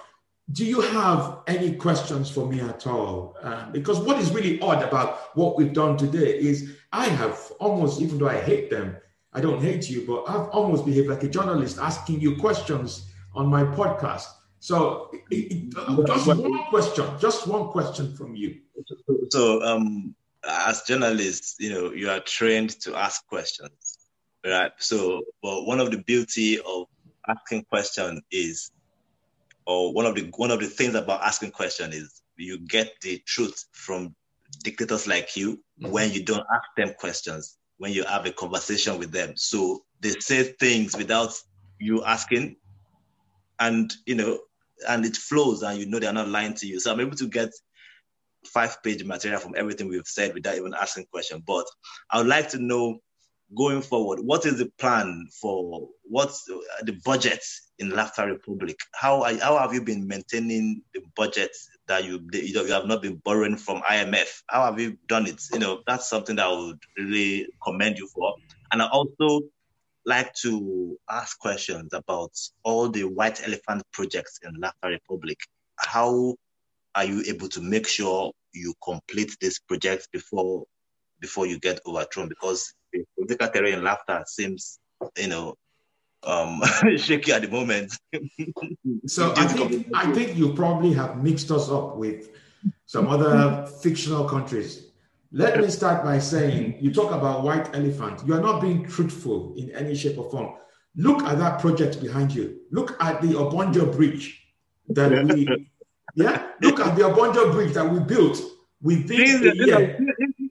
S1: Do you have any questions for me at all? Uh, because what is really odd about what we've done today is I have almost, even though I hate them, I don't hate you, but I've almost behaved like a journalist asking you questions on my podcast. So it, it, just one question, just one question from you.
S2: So, um, as journalists, you know, you are trained to ask questions, right? So, but one of the beauty of asking question is, or one of the one of the things about asking question is you get the truth from dictators like you mm-hmm. when you don't ask them questions, when you have a conversation with them. So they say things without you asking, and you know, and it flows, and you know they're not lying to you. So I'm able to get five page material from everything we've said without even asking question. But I would like to know going forward, what is the plan for what's the budget in Laughter Republic? How are, how have you been maintaining the budget that you you, know, you have not been borrowing from IMF? How have you done it? You know, that's something that I would really commend you for. And I also like to ask questions about all the white elephant projects in Laughter Republic how are you able to make sure you complete this project before before you get overthrown? Because the political terrain laughter seems, you know, um, shaky at the moment.
S1: so I think I think you probably have mixed us up with some other fictional countries. Let me start by saying you talk about white elephant. You are not being truthful in any shape or form. Look at that project behind you. Look at the Obonjo Bridge that we, yeah. Look at the Obonjo Bridge that we built within a year.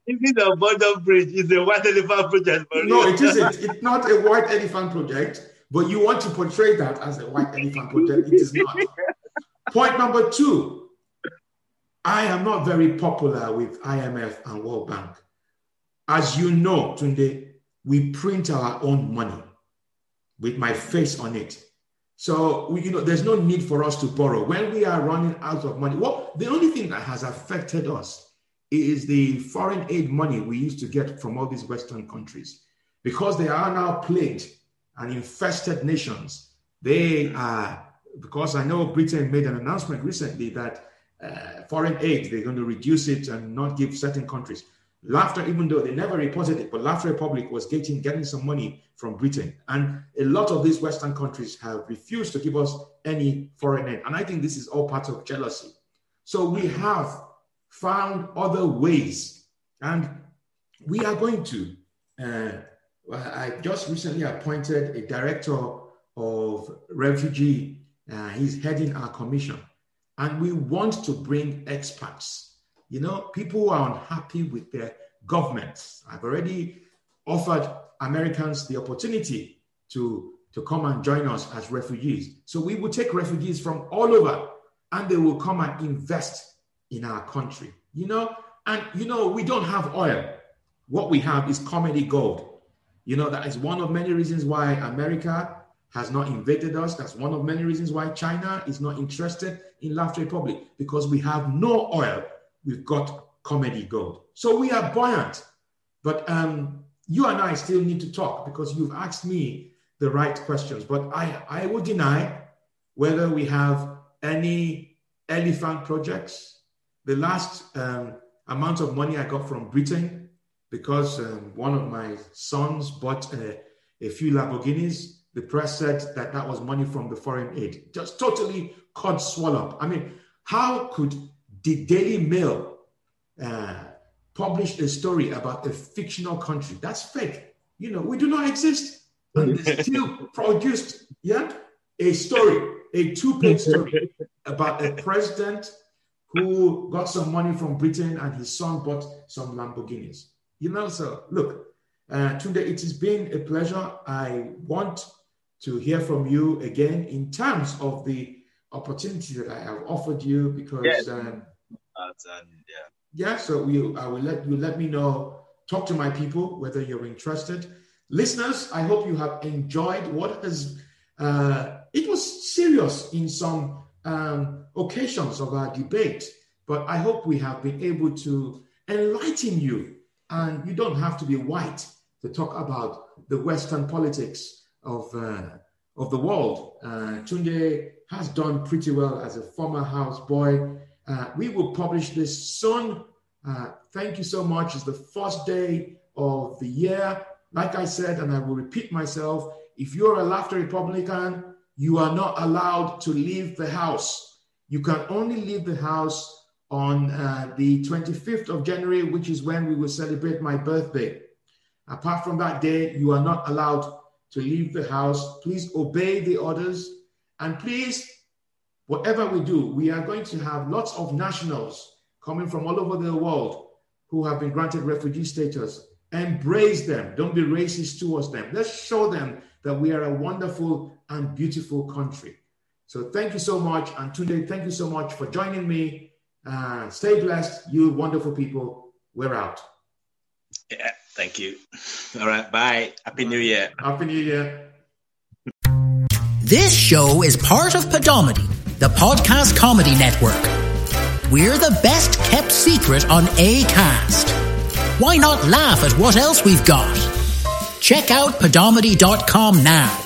S2: Even the Obonjo Bridge is a white elephant project.
S1: No, it isn't. It's not a white elephant project. But you want to portray that as a white elephant project. It is not. Point number two I am not very popular with IMF and World Bank. As you know, Tunde, we print our own money with my face on it. So we, you know, there's no need for us to borrow when we are running out of money. Well, the only thing that has affected us is the foreign aid money we used to get from all these Western countries, because they are now plagued and infested nations. They are because I know Britain made an announcement recently that uh, foreign aid, they're going to reduce it and not give certain countries. Laughter, even though they never reported it, but Laughter Republic was getting getting some money from Britain, and a lot of these Western countries have refused to give us any foreign aid, and I think this is all part of jealousy. So we have found other ways, and we are going to. Uh, I just recently appointed a director of refugee. Uh, he's heading our commission and we want to bring experts, you know, people are unhappy with their governments. I've already offered Americans the opportunity to, to come and join us as refugees. So we will take refugees from all over and they will come and invest in our country, you know. And, you know, we don't have oil. What we have is comedy gold. You know, that is one of many reasons why America has not invaded us. That's one of many reasons why China is not interested in Laughter Republic because we have no oil. We've got comedy gold. So we are buoyant. But um, you and I still need to talk because you've asked me the right questions. But I, I will deny whether we have any elephant projects. The last um, amount of money I got from Britain because um, one of my sons bought a, a few Lamborghinis the press said that that was money from the foreign aid. Just totally cod swallow. I mean, how could the Daily Mail uh, publish a story about a fictional country? That's fake. You know, we do not exist. And they still produced, yeah, a story, a two-page story about a president who got some money from Britain and his son bought some Lamborghinis. You know, so look, uh, Tunde, it has been a pleasure. I want to hear from you again in terms of the opportunity that I have offered you because
S2: yes. um, yeah.
S1: yeah so we I will let you let me know talk to my people whether you're interested listeners I hope you have enjoyed what has uh, it was serious in some um, occasions of our debate but I hope we have been able to enlighten you and you don't have to be white to talk about the Western politics of, uh, of the world. Uh, Tunde has done pretty well as a former houseboy. Uh, we will publish this soon. Uh, thank you so much. It's the first day of the year. Like I said, and I will repeat myself, if you're a Laughter Republican, you are not allowed to leave the house. You can only leave the house on uh, the 25th of January, which is when we will celebrate my birthday. Apart from that day, you are not allowed to leave the house. Please obey the orders. And please, whatever we do, we are going to have lots of nationals coming from all over the world who have been granted refugee status. Embrace them. Don't be racist towards them. Let's show them that we are a wonderful and beautiful country. So thank you so much. And today, thank you so much for joining me. Uh, stay blessed, you wonderful people. We're out.
S2: Yeah. Thank you. All right. Bye. Happy New Year.
S1: Happy New Year.
S3: This show is part of Podomedy, the podcast comedy network. We're the best kept secret on Acast. Why not laugh at what else we've got? Check out podomedy.com now